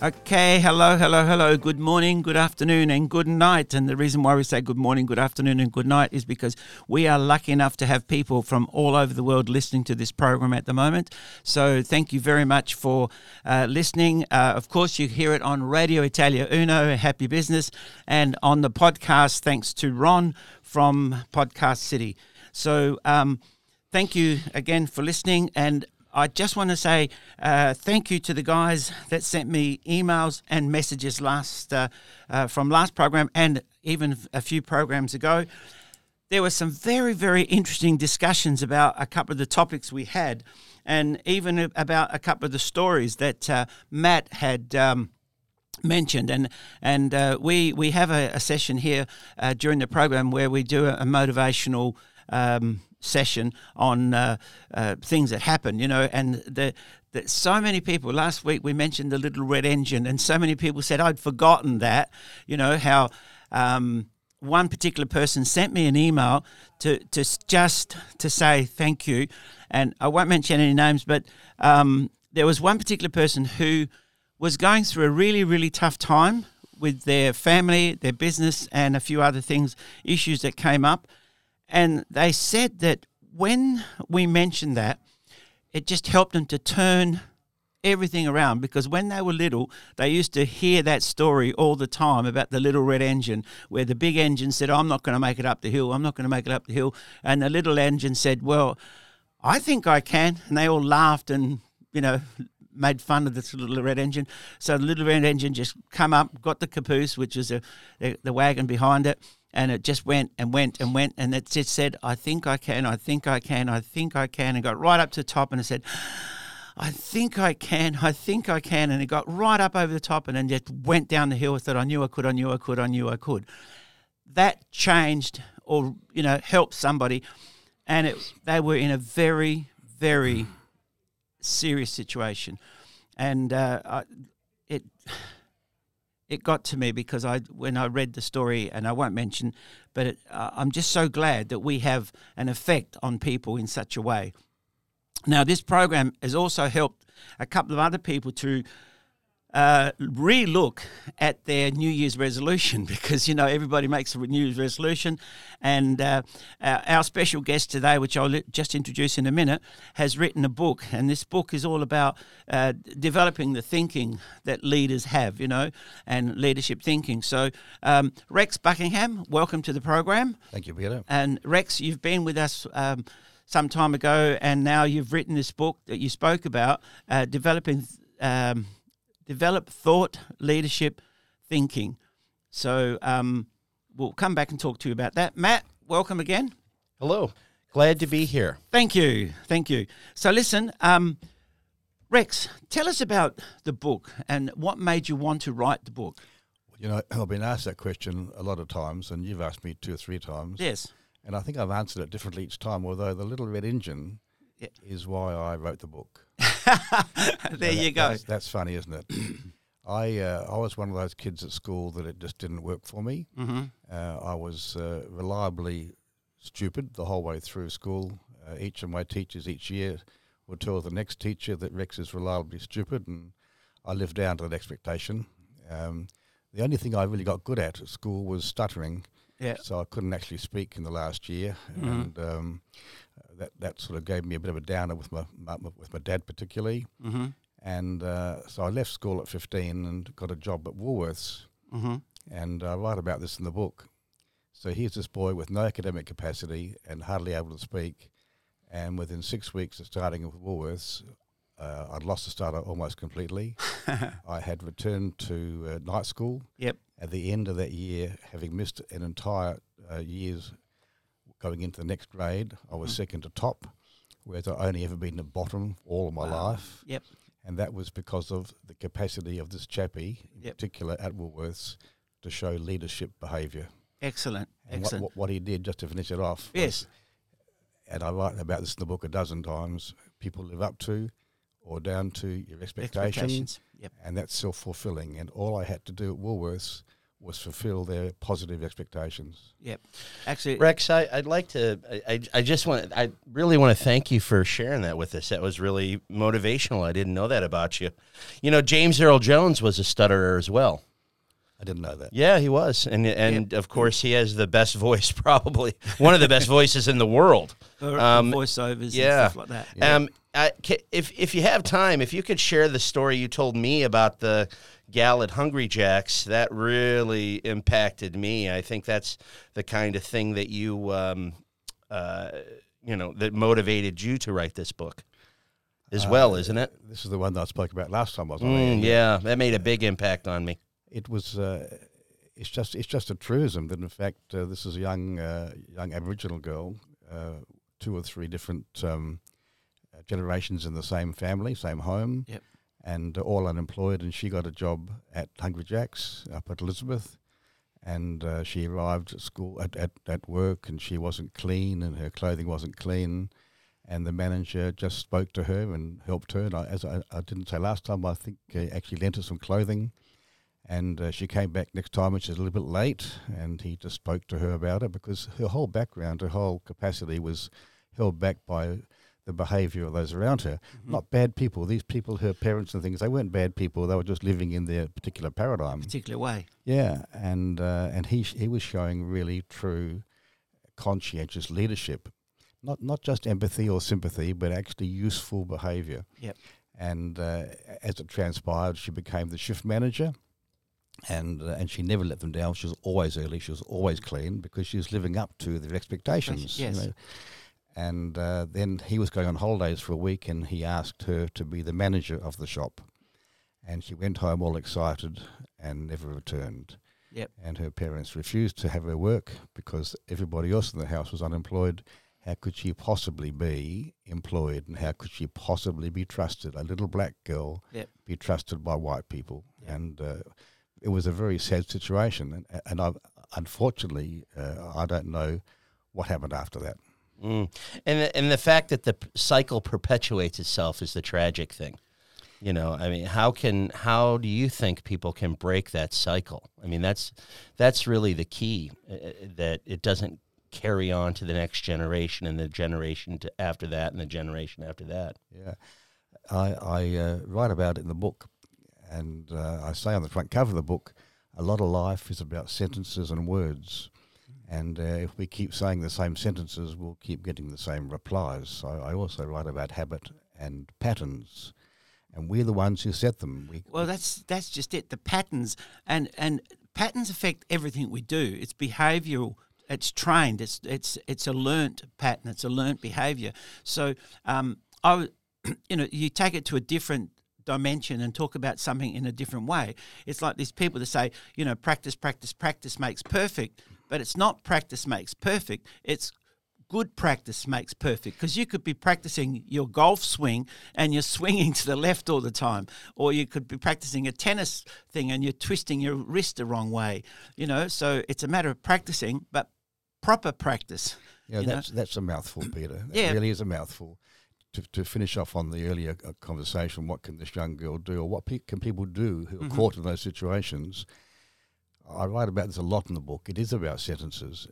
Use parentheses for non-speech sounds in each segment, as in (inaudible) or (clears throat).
Okay, hello, hello, hello. Good morning, good afternoon, and good night. And the reason why we say good morning, good afternoon, and good night is because we are lucky enough to have people from all over the world listening to this program at the moment. So thank you very much for uh, listening. Uh, of course, you hear it on Radio Italia Uno, Happy Business, and on the podcast, thanks to Ron from Podcast City. So um, thank you again for listening. And I just want to say uh, thank you to the guys that sent me emails and messages last uh, uh, from last program and even a few programs ago. There were some very, very interesting discussions about a couple of the topics we had, and even about a couple of the stories that uh, Matt had. Um, mentioned and and uh, we we have a, a session here uh, during the program where we do a, a motivational um, session on uh, uh, things that happen, you know, and the, so many people. Last week we mentioned the little red engine, and so many people said I'd forgotten that, you know, how. Um, one particular person sent me an email to, to just to say thank you, and I won't mention any names, but um, there was one particular person who was going through a really really tough time with their family, their business, and a few other things, issues that came up, and they said that when we mentioned that, it just helped them to turn everything around because when they were little, they used to hear that story all the time about the little red engine, where the big engine said, I'm not going to make it up the hill, I'm not going to make it up the hill. And the little engine said, Well, I think I can. And they all laughed and, you know, made fun of this little red engine. So the little red engine just come up, got the caboose, which is a, the, the wagon behind it, and it just went and went and went and it just said i think i can i think i can i think i can and got right up to the top and it said i think i can i think i can and it got right up over the top and then just went down the hill. And said i knew i could i knew i could i knew i could. That changed or you know helped somebody and it, they were in a very very serious situation. And uh, I, it it got to me because I when I read the story and I won't mention, but it, uh, I'm just so glad that we have an effect on people in such a way. Now, this program has also helped a couple of other people to uh, re-look at their New Year's resolution (laughs) because you know everybody makes a New Year's resolution, and uh, our special guest today, which I'll just introduce in a minute, has written a book, and this book is all about uh, developing the thinking that leaders have, you know, and leadership thinking. So, um, Rex Buckingham, welcome to the program. Thank you, Peter. And Rex, you've been with us. Um, some time ago, and now you've written this book that you spoke about, uh, developing um, develop thought, leadership, thinking. So um, we'll come back and talk to you about that. Matt, welcome again. Hello. Glad to be here. Thank you. Thank you. So listen, um, Rex, tell us about the book and what made you want to write the book. You know, I've been asked that question a lot of times, and you've asked me two or three times. Yes. And I think I've answered it differently each time, although the little red engine. Is why I wrote the book. (laughs) there you go. That's, that's, funny, isn't it? (clears throat) I uh, I was one of those kids at school that it just didn't work for me. Mm-hmm. Uh, I was uh, reliably stupid the whole way through school. Uh, each of my teachers each year would tell the next teacher that Rex is reliably stupid, and I lived down to that expectation. Um, the only thing I really got good at at school was stuttering. Yeah. So I couldn't actually speak in the last year, mm-hmm. and um, that that sort of gave me a bit of a downer with my, my with my dad particularly. Mm-hmm. And uh, so I left school at 15 and got a job at Woolworths. Mm-hmm. And I write about this in the book. So here's this boy with no academic capacity and hardly able to speak. And within six weeks of starting with Woolworths, uh, I'd lost the starter almost completely. (laughs) I had returned to uh, night school. Yep. At the end of that year, having missed an entire uh, year's going into the next grade, I was mm. second to top, whereas I'd only ever been at bottom all of my wow. life. Yep. And that was because of the capacity of this chappie, in yep. particular at Woolworths, to show leadership behaviour. Excellent. And what, Excellent. what, what he did, just to finish it off, was- Yes. and I write about this in the book a dozen times, people live up to or down to your expectations, Expectations. Yep. and that's self fulfilling. And all I had to do at Woolworths was fulfill their positive expectations. Yep. Actually, Rex, I, I'd like to. I, I- I just want. I really want to thank you for sharing that with us. That was really motivational. I didn't know that about you. You know, James Earl Jones was a stutterer as well. I didn't know that. Yeah, he was, and and of course he has the best voice, (laughs) probably one of the best voices in the world. or- or Um, voiceovers yeah. and stuff like that. Um, I, if if you have time, if you could share the story you told me about the gal at Hungry Jack's, that really impacted me. I think that's the kind of thing that you, um, uh, you know, that motivated you to write this book, as well, isn't it? This is the one that I spoke about last time was on air. Mm, yeah, that made a big impact on me. It was. Uh, it's just. It's just a truism that, in fact, uh, this is a young, uh, young Aboriginal girl, uh, two or three different um, uh, generations in the same family, same home, Yep. and uh, all unemployed. And she got a job at Hungry Jack's up at Elizabeth, and uh, she arrived at school at, at, at work, and she wasn't clean, and her clothing wasn't clean. And the manager just spoke to her and helped her. And I, as I, I didn't say last time, I think uh, actually lent her some clothing. And uh, she came back next time, which is a little bit late, and he just spoke to her about it because her whole background, her whole capacity was held back by the behaviour of those around her. Not bad people. These people, her parents and things, they weren't bad people. They were just living in their particular paradigm. particular way. Yeah, and uh, and he he was showing really true, conscientious leadership, not not just empathy or sympathy, but actually useful behaviour. Yep. And uh, as it transpired, she became the shift manager, and uh, and she never let them down. She was always early. She was always clean because she was living up to their expectations. you Yes. know. And uh, then he was going on holidays for a week, and he asked her to be the manager of the shop. And she went home all excited and never returned Yep. and her parents refused to have her work because everybody else in the house was unemployed. How could she possibly be employed, and how could she possibly be trusted? A little black girl Yep. be trusted by white people, Yep. and uh, it was a very sad situation. And, and I, unfortunately, uh, I don't know what happened after that. Mm. And the, and the fact that the cycle perpetuates itself is the tragic thing. You know, I mean, how can how do you think people can break that cycle? I mean, that's that's really the key uh, uh, that it doesn't carry on to the next generation and the generation to after that and the generation after that. Yeah, I, I uh, write about it in the book, and uh, I say on the front cover of the book, a lot of life is about sentences and words, and uh, if we keep saying the same sentences, we'll keep getting the same replies. So I also write about habit and patterns, and we're the ones who set them. We, Well, that's that's just it. The patterns and and patterns affect everything we do. It's behavioural. It's trained. It's it's it's a learnt pattern. It's a learnt behaviour. So um, I, (clears throat) you know, you take it to a different dimension and talk about something in a different way. It's like these people that say, you know, practice, practice, practice makes perfect, but it's not practice makes perfect. It's good practice makes perfect because you could be practicing your golf swing and you're swinging to the left all the time or you could be practicing a tennis thing and you're twisting your wrist the wrong way you know so it's a matter of practicing but proper practice yeah, you know? that's that's a mouthful, Peter. That Yeah. really is a mouthful. To, to finish off on the earlier uh, conversation, what can this young girl do, or what pe- can people do who are Mhm. caught in those situations? I write about this a lot in the book. It is about sentences,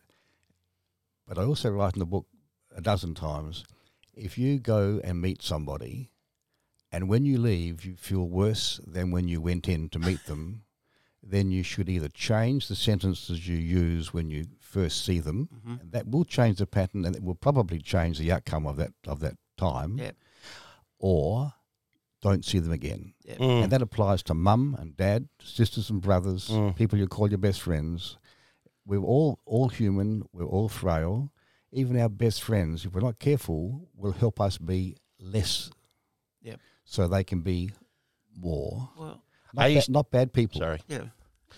but I also write in the book a dozen times. If you go and meet somebody, and when you leave you feel worse than when you went in to meet them, (laughs) then you should either change the sentences you use when you first see them, Mhm. and that will change the pattern, and it will probably change the outcome of that of that time, Yeah. or don't see them again. Yeah. Mm. And that applies to mum and dad, sisters and brothers, Mm. people you call your best friends. We're all all human. We're all frail. Even our best friends, if we're not careful, will help us be less. Yep. So they can be more. well Not, I ba- used- not bad people. Sorry. yeah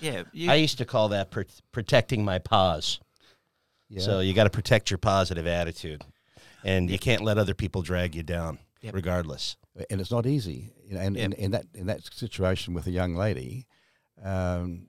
yeah you, I used to call that pr- protecting my paws. Yeah. So you got to protect your positive attitude, and you can't let other people drag you down, Yep. regardless. And it's not easy. You know, and in that in that situation with a young lady, um,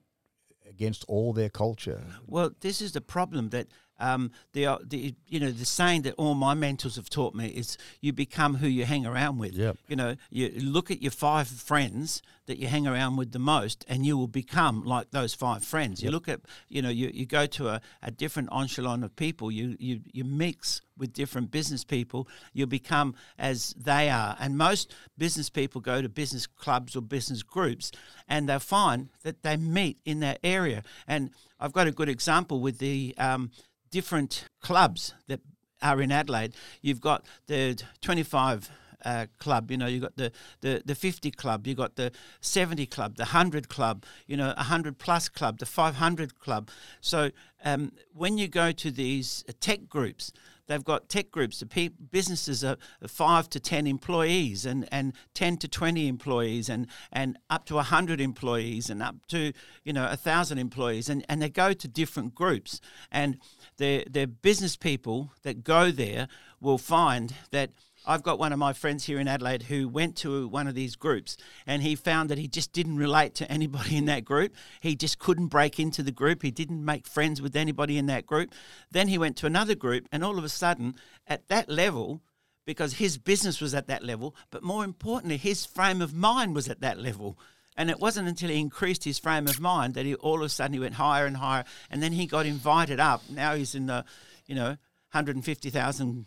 against all their culture. Well, this is the problem that um, the, uh, the you know the saying that all my mentors have taught me is you become who you hang around with. Yep. You know, you look at your five friends that you hang around with the most, and you will become like those five friends. You look at you know you, you go to a, a different echelon of people. You you you mix with different business people. You become as they are, and most business people go to business clubs or business groups, and they find that they meet in that area. And I've got a good example with the um, different clubs that are in Adelaide. You've got the 25 uh, club, you know, you've got the, the, the 50 club, you've got the 70 club, the 100 club, you know, 100 plus club, the 500 club. So um, when you go to these tech groups, they've got tech groups, the pe- businesses are five to 10 employees and, and 10 to 20 employees and, and up to 100 employees and up to, you know, 1,000 employees. And, and they go to different groups. And the, the business people that go there will find that – I've got one of my friends here in Adelaide who went to one of these groups and he found that he just didn't relate to anybody in that group. He just couldn't break into the group. He didn't make friends with anybody in that group. Then he went to another group and all of a sudden, at that level, because his business was at that level, but more importantly, his frame of mind was at that level. And it wasn't until he increased his frame of mind that he all of a sudden he went higher and higher. And then he got invited up. Now he's in the, you know, 150,000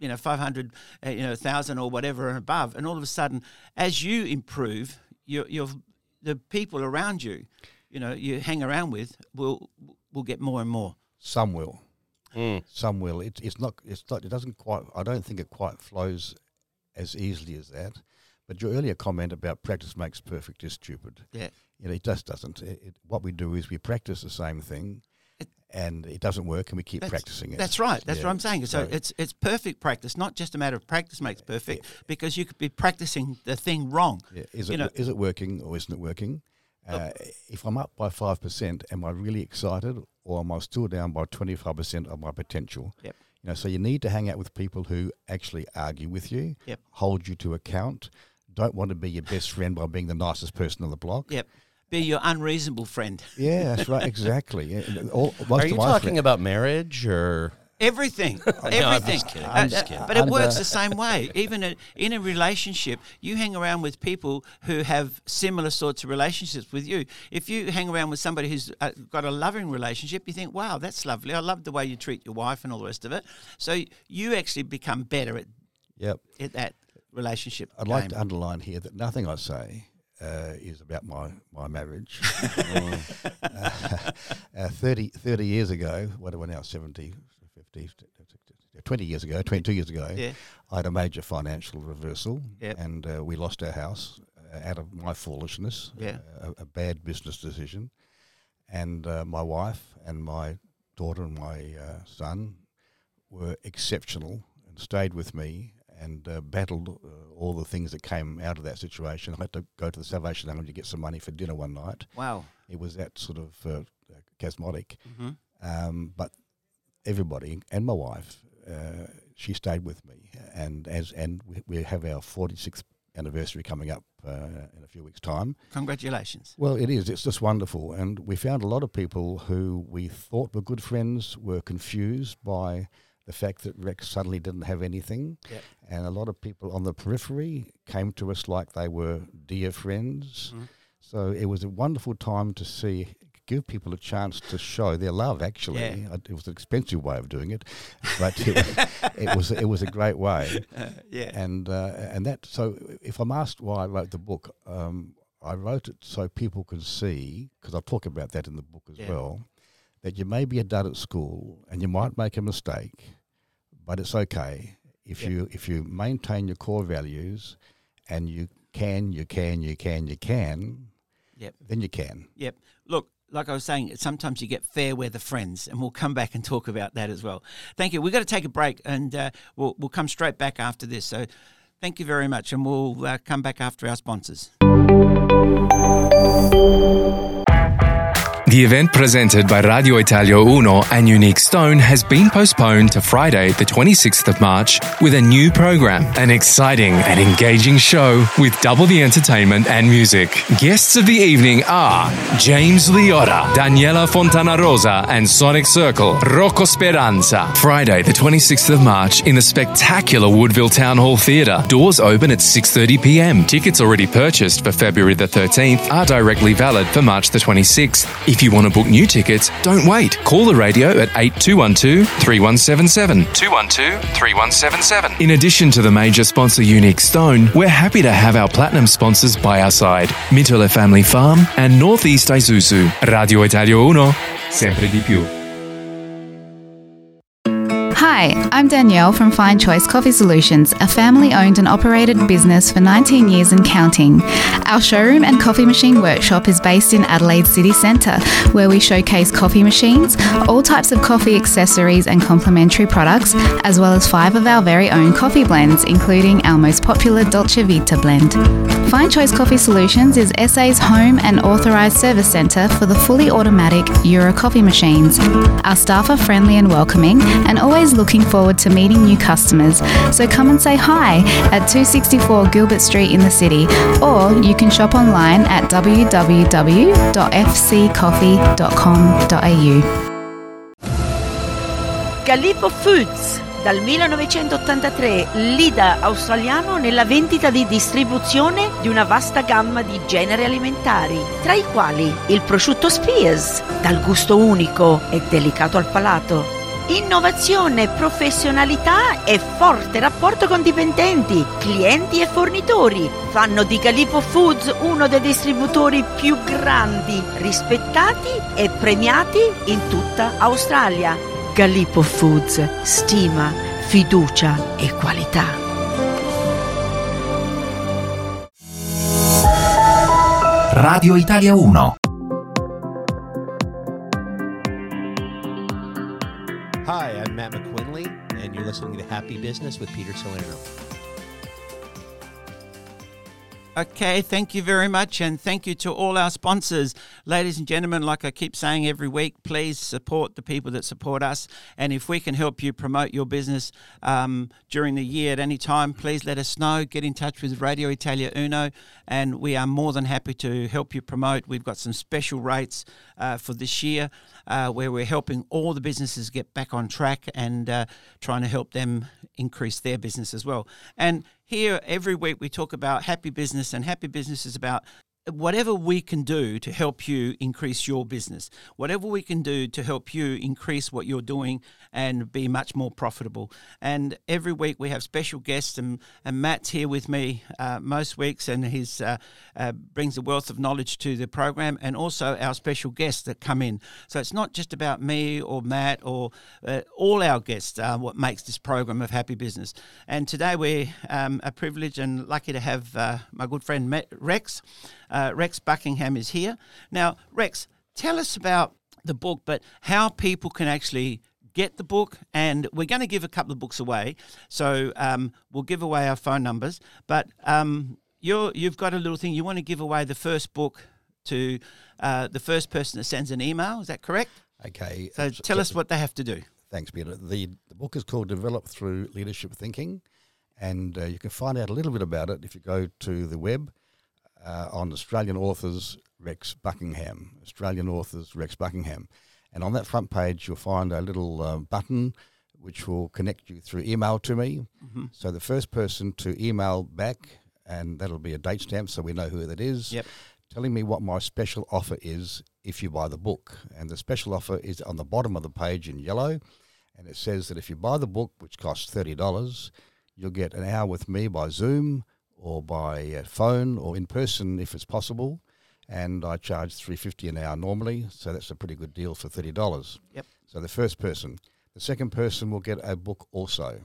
you know, 500, uh, you know, 1,000 or whatever and above. And all of a sudden, as you improve, you're, you're, the people around you, you know, you hang around with will will get more and more. Some will. Mm. Some will. It, it's not. It's not. It doesn't quite. I don't think it quite flows as easily as that. But your earlier comment about practice makes perfect is stupid. Yeah. You know, it just doesn't. It, it, what we do is we practice the same thing and it doesn't work, and we keep that's, practicing it. That's right. That's yeah. what I'm saying. So, so, it's it's perfect practice, not just a matter of practice makes perfect, yeah. because you could be practicing the thing wrong. Yeah. Is it know? is it working or isn't it working? Uh, if I'm up by five percent, am I really excited, or am I still down by twenty five percent of my potential? Yep. You know, so you need to hang out with people who actually argue with you, yep. hold you to account, don't want to be your best friend by being the nicest person on the block. Yep be your unreasonable friend. Yeah, that's right. (laughs) Exactly. All, Are you talking about marriage or? Everything, everything. (laughs) No, I'm just kidding. I'm just kidding. Uh, but it works the same way. (laughs) Even in a relationship, you hang around with people who have similar sorts of relationships with you. If you hang around with somebody who's uh, got a loving relationship, you think, "Wow, that's lovely. I love the way you treat your wife and all the rest of it." So you actually become better at yep. at that relationship. I'd game. like to underline here that nothing I say uh, is about my, my marriage. uh, (laughs) (laughs) uh, 30, 30 years ago, what are we now, 70, 50, 20 years ago, 22 years ago, yeah. I had a major financial reversal yep. and uh, we lost our house uh, out of my foolishness, yeah. Uh, a, a, bad business decision. And my wife and my daughter and my son were exceptional and stayed with me and uh, battled uh, all the things that came out of that situation. I had to go to the Salvation Army to get some money for dinner one night. Wow. It was that sort of uh, charismatic. Mm-hmm. Um, but everybody, and my wife, uh, she stayed with me. And as and we, we have our 46th anniversary coming up uh, in a few weeks' time. Congratulations. Well, it is. It's just wonderful. And we found a lot of people who we thought were good friends were confused by the fact that Rex suddenly didn't have anything. Yep. And a lot of people on the periphery came to us like they were dear friends. Mm. So it was a wonderful time to see, give people a chance to show their love. Actually, yeah. it was an expensive way of doing it, but it, was, (laughs) it was it was a great way. (laughs) Uh, yeah, and uh, and that. So if I'm asked why I wrote the book, um, I wrote it so people could see, because I talk about that in the book as yeah. well, that you may be a dud at school and you might make a mistake but it's okay if yep. you if you maintain your core values and you can you can you can you can yep then you can yep look like I was saying, sometimes you get fair weather friends, and we'll come back and talk about that as well. Thank you. We've got to take a break, and uh, we'll we'll come straight back after this. So, thank you very much, and we'll uh, come back after our sponsors. The event presented by Radio Italia Uno and Unique Stone has been postponed to Friday, the 26th of March, with a new program, an exciting and engaging show with double the entertainment and music. Guests of the evening are James Liotta, Daniela Fontanarosa, and Sonic Circle, Rocco Speranza. Friday, the 26th of March, in the spectacular Woodville Town Hall Theatre. Doors open at 6:30 p.m. Tickets already purchased for February the 13th are directly valid for March the 26th. If you want to book new tickets, don't wait. Call the radio at 8212 3177. 212 3177. In addition to the major sponsor Unique Stone, we're happy to have our platinum sponsors by our side Mitole Family Farm and Northeast Isuzu. Radio Italia Uno, sempre di più. Hi, I'm Danielle from Fine Choice Coffee Solutions, a family owned and operated business for 19 years and counting. Our showroom and coffee machine workshop is based in Adelaide City Centre, where we showcase coffee machines, all types of coffee accessories and complementary products, as well as five of our very own coffee blends, including our most popular Dolce Vita blend. Fine Choice Coffee Solutions is SA's home and authorised service centre for the fully automatic Jura coffee machines. Our staff are friendly and welcoming and always looking forward to meeting new customers. So come and say hi at 264 Gilbert Street in the city, or you can shop online at www.fccoffee.com.au. Gallipo Foods, dal 1983 leader australiano nella vendita di distribuzione di una vasta gamma di generi alimentari, tra i quali il prosciutto Spears, dal gusto unico e delicato al palato. Innovazione, professionalità e forte rapporto con dipendenti, clienti e fornitori fanno di Gallipo Foods uno dei distributori più grandi, rispettati e premiati in tutta Australia. Gallipo Foods, stima, fiducia e qualità. Radio Italia 1. Happy Business with Peter Salerno. Okay, thank you very much, and thank you to all our sponsors. Ladies and gentlemen, like I keep saying every week, please support the people that support us. And if we can help you promote your business um, during the year at any time, please let us know. Get in touch with Radio Italia Uno, and we are more than happy to help you promote. We've got some special rates uh, for this year uh, where we're helping all the businesses get back on track and uh, trying to help them increase their business as well. And here every week we talk about happy business, and happy business is about whatever we can do to help you increase your business, whatever we can do to help you increase what you're doing and be much more profitable. And every week we have special guests, and, and Matt's here with me uh, most weeks, and he uh, uh, brings a wealth of knowledge to the program, and also our special guests that come in. So it's not just about me or Matt or uh, all our guests, what makes this program of happy business. And today we're um, a privilege and lucky to have uh, my good friend Rex. Uh, Rex Buckingham is here. Now, Rex, tell us about the book, but how people can actually get the book. And we're going to give a couple of books away. So um, we'll give away our phone numbers. But um, you're, you've got a little thing. You want to give away the first book to uh, the first person that sends an email. Is that correct? Okay. So tell us what they have to do. Thanks, Peter. The, the book is called Develop Through Leadership Thinking, and uh, you can find out a little bit about it if you go to the web uh, on Australian Authors Rex Buckingham. Australian Authors Rex Buckingham. And on that front page, you'll find a little uh, button which will connect you through email to me. Mm-hmm. So the first person to email back, and that'll be a date stamp so we know who that is, Yep. telling me what my special offer is if you buy the book. And the special offer is on the bottom of the page in yellow. And it says that if you buy the book, which costs $30, you'll get an hour with me by Zoom or by uh, phone or in person if it's possible. And I charge three fifty an hour normally, so that's a pretty good deal for thirty dollars. Yep. So the first person, the second person will get a book also.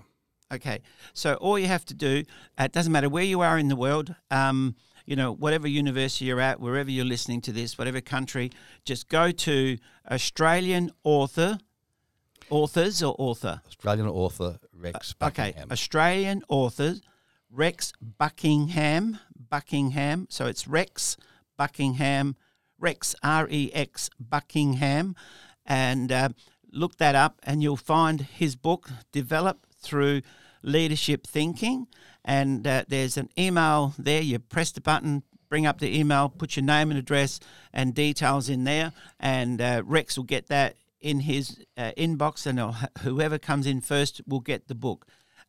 Okay, so all you have to do, uh, it doesn't matter where you are in the world, um, you know, whatever university you're at, wherever you're listening to this, whatever country, just go to Australian author, authors or author. Australian author Rex Uh, Okay, Australian authors, Rex Buckingham, Buckingham. So it's Rex Buckingham, Rex R E X Buckingham, and uh, look that up, and you'll find his book developed through leadership thinking. And uh, there's an email there. You press the button, bring up the email, put your name and address and details in there, and uh, Rex will get that in his uh, inbox, and whoever comes in first will get the book.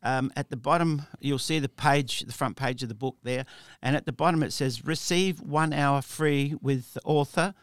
Um, at the bottom, you'll see the page, the front page of the book there, and at the bottom it says "Receive one hour free with the author,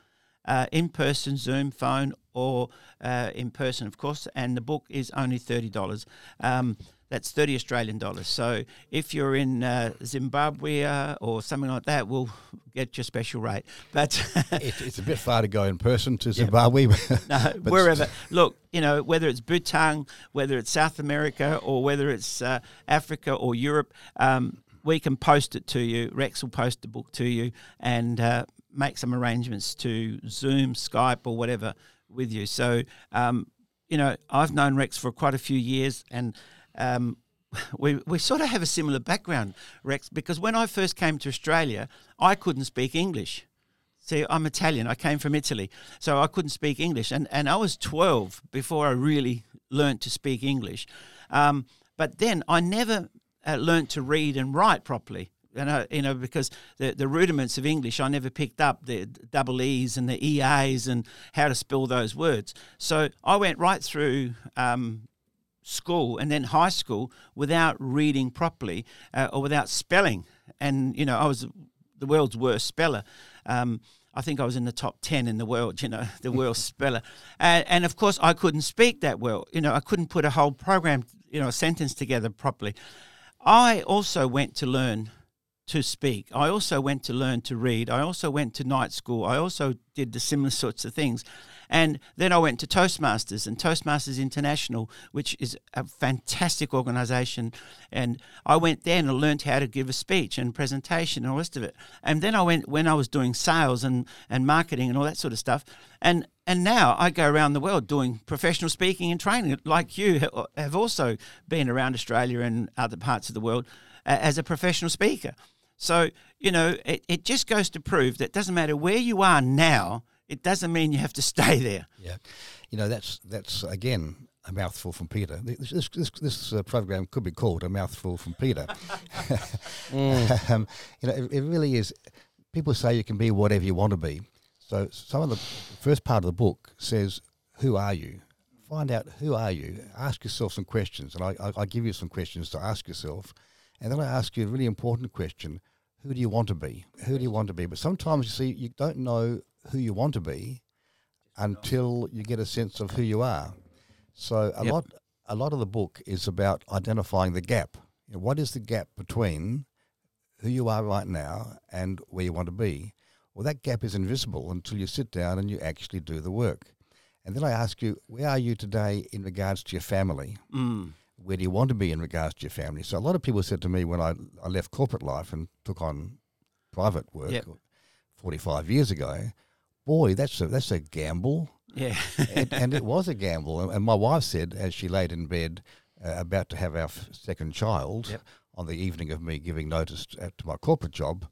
uh, in person, Zoom, phone, or uh, in person, of course." And the book is only thirty dollars. Um, that's 30 Australian dollars. So if you're in uh, Zimbabwe uh, or something like that, we'll get your special rate. But (laughs) it, it's a bit far to go in person to Zimbabwe. (laughs) no, (laughs) wherever. Look, you know, whether it's Bhutan, whether it's South America, or whether it's uh, Africa or Europe, um, we can post it to you. Rex will post the book to you and uh, make some arrangements to Zoom, Skype, or whatever with you. So, um, you know, I've known Rex for quite a few years and um, (laughs) we, we sort of have a similar background, Rex, because when I first came to Australia, I couldn't speak English. See, I'm Italian. I came from Italy, so I couldn't speak English, and and I was 12 before I really learned to speak English. Um, but then I never uh, learned to read and write properly. You know, you know, because the, the rudiments of English I never picked up the double E's and the EAs and how to spell those words. So I went right through um, school and then high school without reading properly uh, or without spelling. And, you know, I was the world's worst speller. Um, I think I was in the top 10 in the world, you know, (laughs) the world (laughs) speller. And, and, of course, I couldn't speak that well. You know, I couldn't put a whole program, you know, a sentence together properly. I also went to learn to speak. I also went to learn to read. I also went to night school. I also did the similar sorts of things. And then I went to Toastmasters and Toastmasters International, which is a fantastic organization. And I went there and I learned how to give a speech and presentation and all the rest of it. And then I went when I was doing sales and, and marketing and all that sort of stuff. And and now I go around the world doing professional speaking and training, like you have also been around Australia and other parts of the world as a professional speaker. So, you know, it, it just goes to prove that it doesn't matter where you are now, it doesn't mean you have to (laughs) stay there. Yeah, you know that's that's again a mouthful from Peter. This this, this uh, program could be called a mouthful from Peter. (laughs) mm. (laughs) um, you know, it, it, really is. People say you can be whatever you want to be. So some of the first part of the book says, "Who are you?" Find out who are you. Ask yourself some questions, and I, I, I give you some questions to ask yourself, and then I ask you a really important question: Who do you want to be? Who do you want to be? But sometimes you see you don't know who you want to be until you get a sense of who you are. So a yep. lot a lot of the book is about identifying the gap. You know, what is the gap between who you are right now and where you want to be? Well, that gap is invisible until you sit down and you actually do the work. And then I ask you, where are you today in regards to your family? Mm. Where do you want to be in regards to your family? So a lot of people said to me when I, I left corporate life and took on private work yep. 45 years ago, boy, that's a that's a gamble. Yeah, (laughs) and, and, it was a gamble. And my wife said, as she laid in bed, uh, about to have our f- second child, yep. on the evening of me giving notice to, to my corporate job,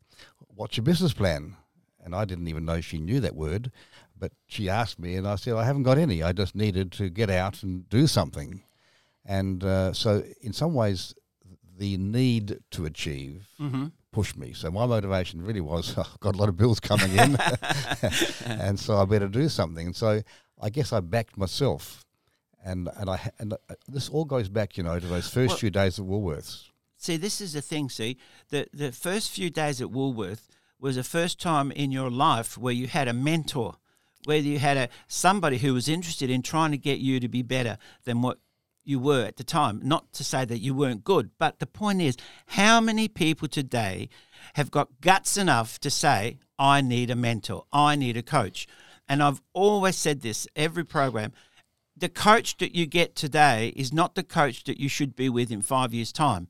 "What's your business plan?" And I didn't even know she knew that word, but she asked me, and I said, "I haven't got any. I just needed to get out and do something." And uh, so, in some ways, the need to achieve mm-hmm push me. So my motivation really was (laughs) oh, I've got a lot of bills coming in, (laughs) and so I better do something. And so I guess I backed myself, and and I and uh, this all goes back, you know, to those first well, few days at Woolworths. See, this is the thing. See, the the first few days at Woolworth was the first time in your life where you had a mentor, where you had a somebody who was interested in trying to get you to be better than what you were at the time. Not to say that you weren't good, but the point is, how many people today have got guts enough to say, I need a mentor, I need a coach? And I've always said this every program the coach that you get today is not the coach that you should be with in five years' time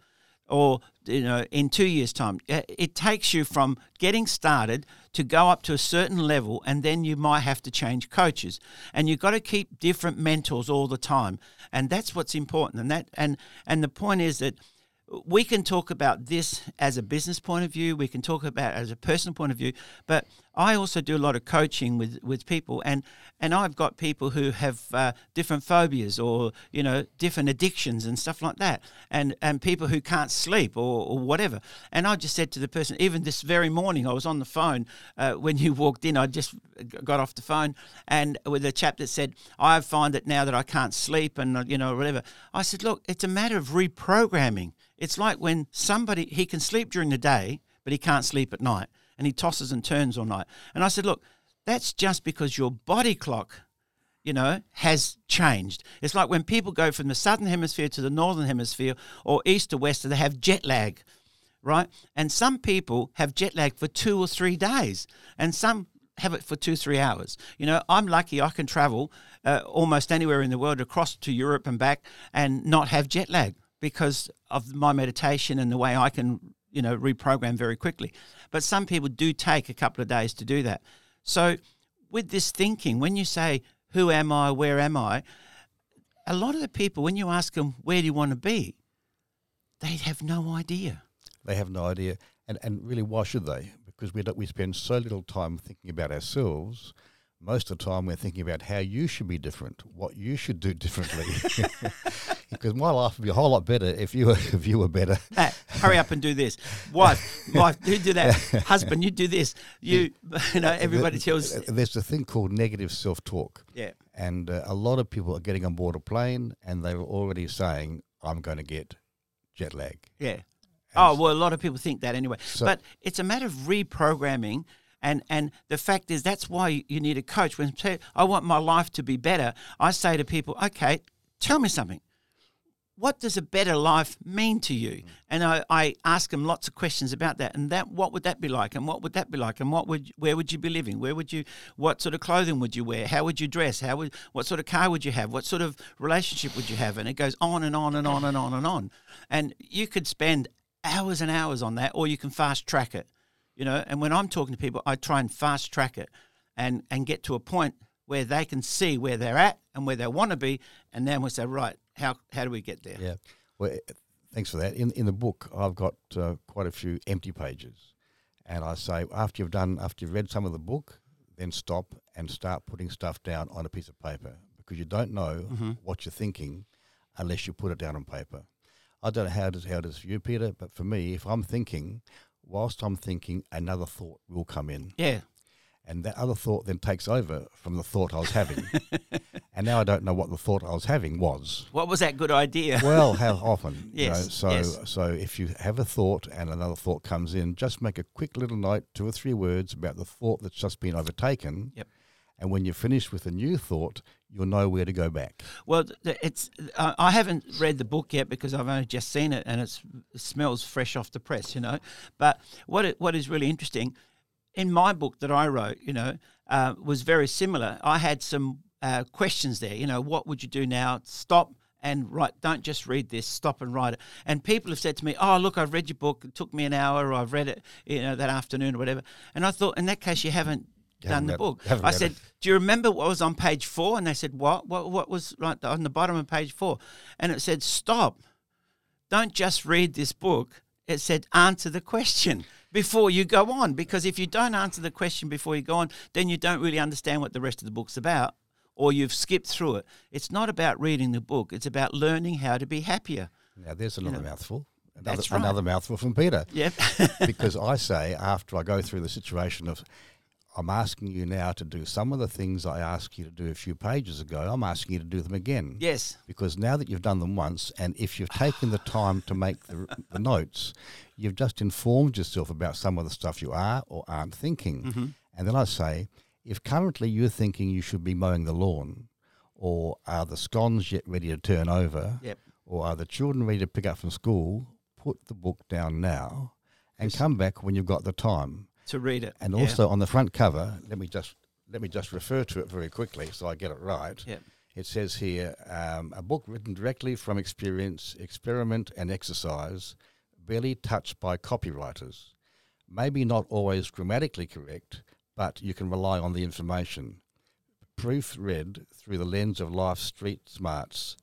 or you know in two years time uh, it takes you from getting started to go up to a certain level and then you might have to change coaches and you've got to keep different mentors all the time and that's what's important and that and and the point is that we can talk about this as a business point of view. We can talk about as a personal point of view. But I also do a lot of coaching with, with people, and, and I've got people who have uh, different phobias or you know different addictions and stuff like that, and and people who can't sleep or, or whatever. And I just said to the person, even this very morning, I was on the phone uh, when you walked in. I just got off the phone and with a chap that said, "I find that now that I can't sleep and uh, you know whatever." I said, "Look, it's a matter of reprogramming." It's like when somebody he can sleep during the day, but he can't sleep at night, and he tosses and turns all night. And I said, look, that's just because your body clock, you know, has changed. It's like when people go from the southern hemisphere to the northern hemisphere or east to west, they have jet lag, right? And some people have jet lag for two or three days, and some have it for two, three hours. You know, I'm lucky I can travel uh, almost anywhere in the world across to Europe and back and not have jet lag because of my meditation and the way I can, you know, reprogram very quickly. But some people do take a couple of days to do that. So with this thinking, when you say, who am I, where am I, a lot of the people, when you ask them, where do you want to be, they have no idea. They have no idea. And, and really, why should they? Because we, we spend so little time thinking about ourselves most of the time we're thinking about how you should be different, what you should do differently. (laughs) because my life would be a whole lot better if you were (laughs) if you were better. Hey, hurry up and do this, wife, wife, you do that, (laughs) husband, you do this. You, (laughs) you know, everybody tells. There's a thing called negative self-talk. Yeah. And uh, a lot of people are getting on board a plane and they're already saying, "I'm going to get jet lag." Yeah. Oh well, a lot of people think that anyway. So, but it's a matter of reprogramming and and the fact is that's why you need a coach. When I want my life to be better, I say to people, okay, tell me something. What does a better life mean to you? Mm. And I, I ask them lots of questions about that. And that, what would that be like? And what would that be like? And what would, where would you be living? Where would you, what sort of clothing would you wear? How would you dress? How would, what sort of car would you have? What sort of relationship would you have? And it goes on and on and on and on and on. And you could spend hours and hours on that, or you can fast track it you know and when i'm talking to people i try and fast track it and and get to a point where they can see where they're at and where they want to be and then we say right how how do we get there yeah well thanks for that in in the book i've got uh, quite a few empty pages and i say after you've done after you've read some of the book then stop and start putting stuff down on a piece of paper because you don't know mm-hmm. what you're thinking unless you put it down on paper I don't know how it is how it is for you, Peter, but for me, if I'm thinking, whilst I'm thinking, another thought will come in. Yeah. And that other thought then takes over from the thought I was having. (laughs) and now I don't know what the thought I was having was. What was that good idea? well, how (laughs) often? yes. You know, so, yes. so if you have a thought and another thought comes in, just make a quick little note, two or three words about the thought that's just been overtaken. Yep. And when you're finished with a new thought, you'll know where to go back. Well, it's uh, I haven't read the book yet because I've only just seen it, and it smells fresh off the press, you know. But what it, what is really interesting in my book that I wrote, you know, uh, was very similar. I had some uh, questions there. You know, what would you do now? Stop and write. Don't just read this. Stop and write it. And people have said to me, "Oh, look, I've read your book. It took me an hour. Or I've read it, you know, that afternoon or whatever." And I thought, in that case, you haven't done the book. I said, "Do you remember what was on page four? And they said, "What? What? What was right on the bottom of page four? And it said, "Stop! Don't just read this book." It said, "Answer the question." Before you go on, because if you don't answer the question before you go on, then you don't really understand what the rest of the book's about, or you've skipped through it. It's not about reading the book; it's about learning how to be happier. Now, there's another you know, mouthful. Another, right. another mouthful from Peter. Yep. (laughs) (laughs) because I say, after I go through the situation of I'm asking you now to do some of the things I asked you to do a few pages ago. I'm asking you to do them again. Yes. Because now that you've done them once, and if you've taken the time to make the, the, (laughs) notes, you've just informed yourself about some of the stuff you are or aren't thinking. Mm-hmm. And then I say, if currently you're thinking you should be mowing the lawn, or are the scones yet ready to turn over, yep. or are the children ready to pick up from school, put the book down now and yes. come back when you've got the time to read it. And yeah. also on the front cover, let me just let me just refer to it very quickly so I get it right. Yeah. It says here um, a book written directly from experience, experiment, and exercise, barely touched by copywriters. Maybe not always grammatically correct, but you can rely on the information. Proof read through the lens of life's street smarts.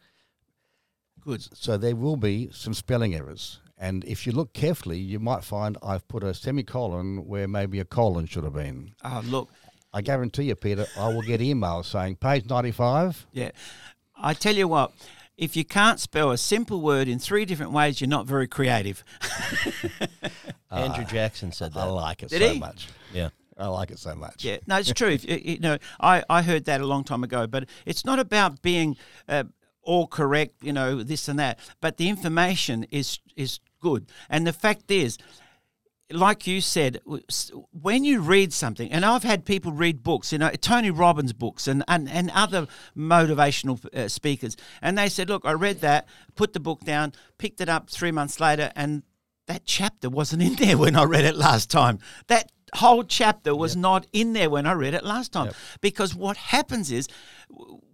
Good. So there will be some spelling errors And if you look carefully, you might find I've put a semicolon where maybe a colon should have been. Oh, look, I guarantee you, Peter, I will get emails saying page 95. yeah. I tell you what, if you can't spell a simple word in three different ways, you're not very creative. (laughs) Andrew Jackson said that. I like it Did so he? much. Yeah. I like it so much. Yeah, no, it's true. You you know, I, I heard that a long time ago, but it's not about being uh, all correct, you know, this and that. But the information is is good, and the fact is, like you said, when you read something, and I've had people read books, you know, Tony Robbins books and, and, and other motivational uh, speakers, and they said, Look, I read that, put the book down, picked it up three months later, and that chapter wasn't in there when I read it last time. That whole chapter was not in there when I read it last time. Because what happens is,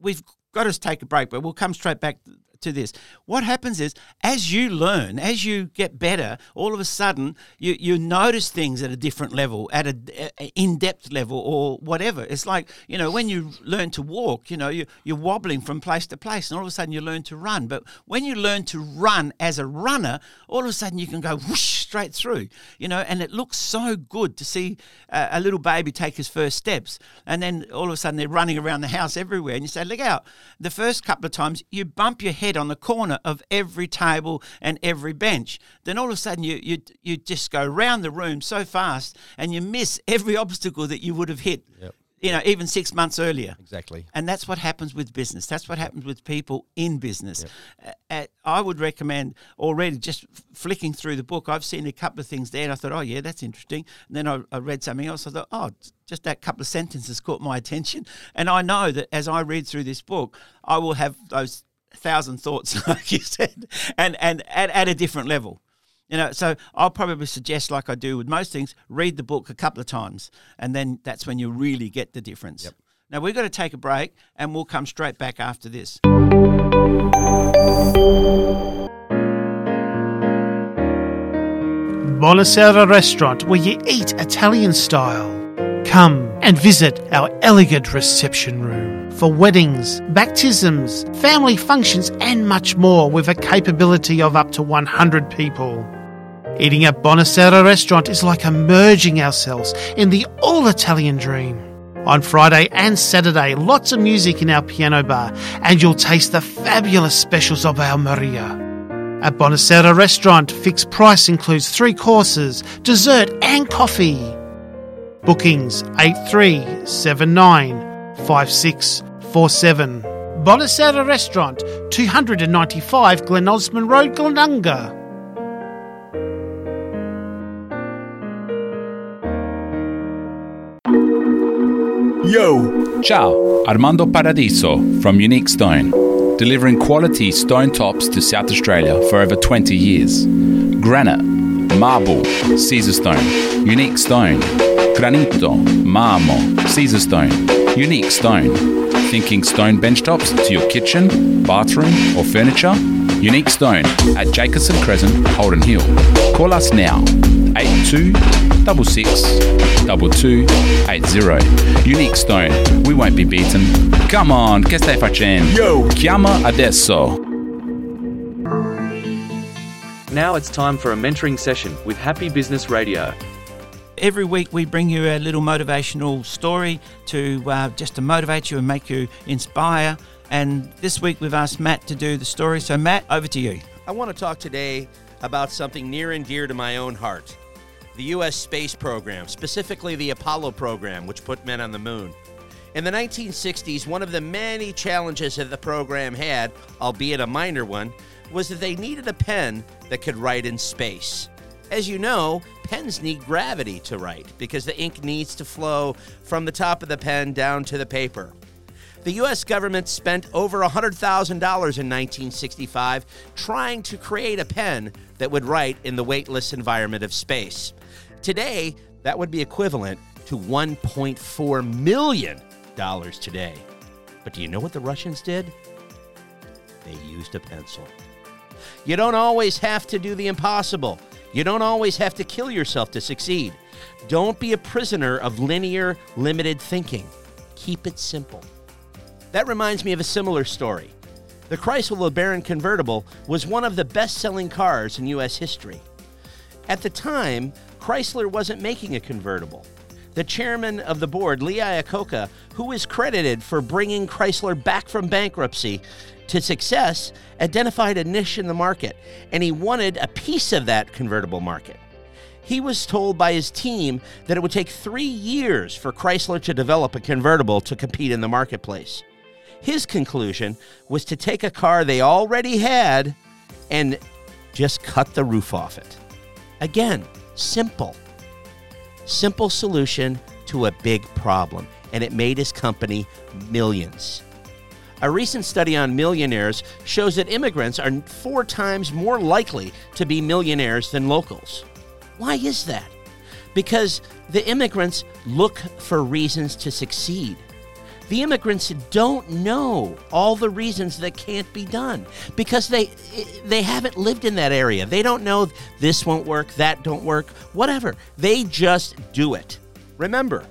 we've got to take a break, but we'll come straight back to this. What happens is, as you learn, as you get better, all of a sudden you, you notice things at a different level, at a, a in-depth level, or whatever. It's like you know when you learn to walk, you know you, you're wobbling from place to place, and all of a sudden you learn to run. But when you learn to run as a runner, all of a sudden you can go whoosh straight through. You know, and it looks so good to see a, a little baby take his first steps, and then all of a sudden they're running around the house everywhere, and you say, "Look out!" The first couple of times you bump your head on the corner of every table and every bench. Then all of a sudden you you you just go round the room so fast, and you miss every (laughs) obstacle that you would have hit. You know, even six months earlier. Exactly. And that's what happens with business. That's what happens with people in business. Uh, uh, I would recommend already just flicking through the book. I've seen a couple of things there, and I thought, oh yeah, that's interesting. And then I, I read something else. I thought, oh, just that couple of sentences caught my attention. And I know that as I read through this book, I will have those thousand thoughts, (laughs) like you said, and and at, at a different level. You know, so I'll probably suggest, like I do with most things, read the book a couple of times, and then that's when you really get the difference. Now we've got to take a break, and we'll come straight back after this. Buonasera restaurant where you eat Italian style. Come and visit our elegant reception room for weddings, baptisms, family functions, and much more with a capability of up to 100 people. Eating at Buonasera restaurant is like immersing ourselves in the all Italian dream. On Friday and Saturday, lots of music in our piano bar, and you'll taste the fabulous specials of our Maria. At Buonasera Restaurant, fixed price includes three courses, dessert, and coffee. Bookings 8379 5647. Buonasera Restaurant, 295 Glen Osmond Road, Glenunga. Yo! Ciao, Armando Paradiso from Unique Stone, delivering quality stone tops to South Australia for over 20 years. Granite, marble, Caesarstone, unique stone, granito, marmo, Caesarstone, unique stone. Thinking stone benchtops to your kitchen, bathroom, or furniture? Unique Stone at Jacobson Crescent, Holden Hill. Call us now, 82 66 2280. Unique Stone, we won't be beaten. Come on, che stai facendo? Yo! Chiama adesso. Now it's time for a mentoring session with Happy Business Radio. Every week we bring you a little motivational story to uh, just to motivate you and make you inspire. And this week we've asked Matt to do the story. So Matt, over to you. I want to talk today about something near and dear to my own heart the U.S. space program, specifically the Apollo program, which put men on the moon. In the 1960s, one of the many challenges that the program had, albeit a minor one, was that they needed a pen that could write in space. As you know, pens need gravity to write because the ink needs to flow from the top of the pen down to the paper. The U.S. government spent over $100,000 in 1965 trying to create a pen that would write in the weightless environment of space. Today, that would be equivalent to $1.4 million today. But do you know what the Russians did? They used a pencil. You don't always have to do the impossible. You don't always have to kill yourself to succeed. Don't be a prisoner of linear, limited thinking. Keep it simple. That reminds me of a similar story. The Chrysler LeBaron convertible was one of the best selling cars in U.S. history. At the time, Chrysler wasn't making a convertible. The chairman of the board, Lee Iacocca, who is credited for bringing Chrysler back from bankruptcy to success, identified a niche in the market, and he wanted a piece of that convertible market. He was told by his team that it would take three years for Chrysler to develop a convertible to compete in the marketplace. His conclusion was to take a car they already had and just cut the roof off it. Again, simple. Simple solution to a big problem, and it made his company millions. A recent study on millionaires shows that immigrants are four times more likely to be millionaires than locals. Why is that? Because the immigrants look for reasons to succeed. The immigrants don't know all the reasons that can't be done because they they haven't lived in that area. They don't know this won't work, that don't work, whatever. They just do it. Remember,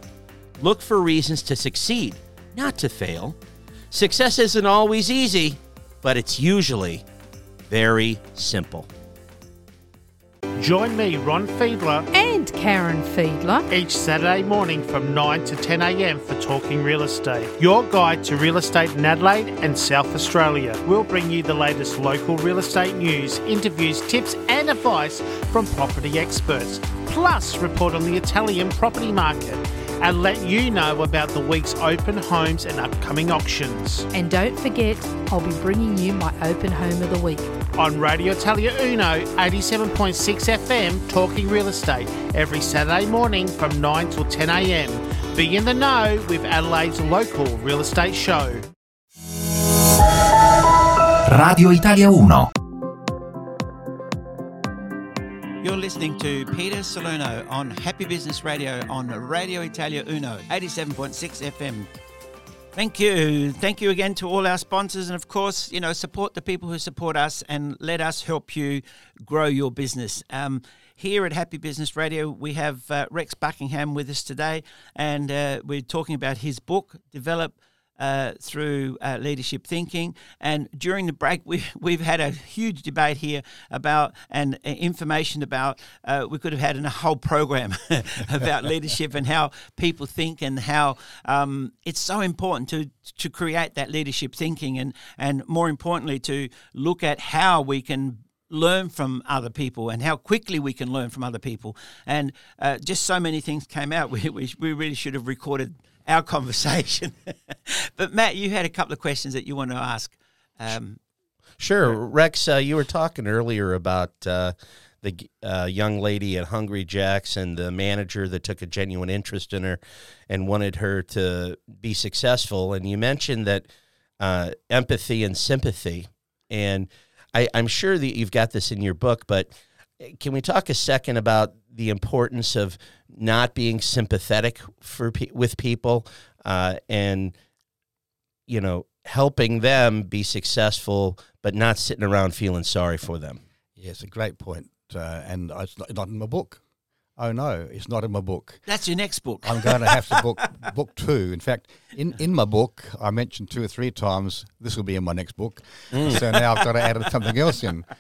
look for reasons to succeed, not to fail. Success isn't always easy, but it's usually very simple. Join me, Ron Fiedler, and Karen Fiedler each Saturday morning from 9 to 10 a.m. for Talking Real Estate, your guide to real estate in Adelaide and South Australia. We'll bring you the latest local real estate news, interviews, tips, and advice from property experts, plus report on the Italian property market and let you know about the week's open homes and upcoming auctions. And don't forget, I'll be bringing you my open home of the week. On Radio Italia Uno, 87.6 FM, talking real estate, every Saturday morning from 9 till 10 a.m. Be in the know with Adelaide's local real estate show. Radio Italia Uno. You're listening to Peter Salerno on Happy Business Radio on Radio Italia Uno, 87.6 FM. Thank you. Thank you again to all our sponsors. And of course, you know, support the people who support us and let us help you grow your business. Um, here at Happy Business Radio, we have uh, Rex Buckingham with us today, and uh, we're talking about his book, Develop uh, through uh, leadership thinking. And during the break, we, (laughs) we've had a huge debate here about and uh, information about. Uh, we could have had a whole program (laughs) about (laughs) leadership and how people think and how um, it's so important to to create that leadership thinking and and more importantly to look at how we can learn from other people and how quickly we can learn from other people. And uh, just so many things came out. We, we, we really should have recorded our (laughs) conversation. but Matt, you had a couple of questions that you want to ask. Um, sure, Rex, uh, you were talking earlier about uh, the uh, young lady at Hungry Jack's and the manager that took a genuine interest in her and wanted her to be successful. And you mentioned that uh, empathy and sympathy. And I, I'm sure that you've got this in your book, but can we talk a second about the importance of not being sympathetic for with people uh, and you know helping them be successful, but not sitting around feeling sorry for them? Yeah, it's a great point, uh, and it's not, not in my book. Oh no, it's not in my book. That's your next book. I'm going to have to book (laughs) book two. In fact, in, in my book, I mentioned two or three times this will be in my next book. Mm. So now I've got to add something else in. (laughs)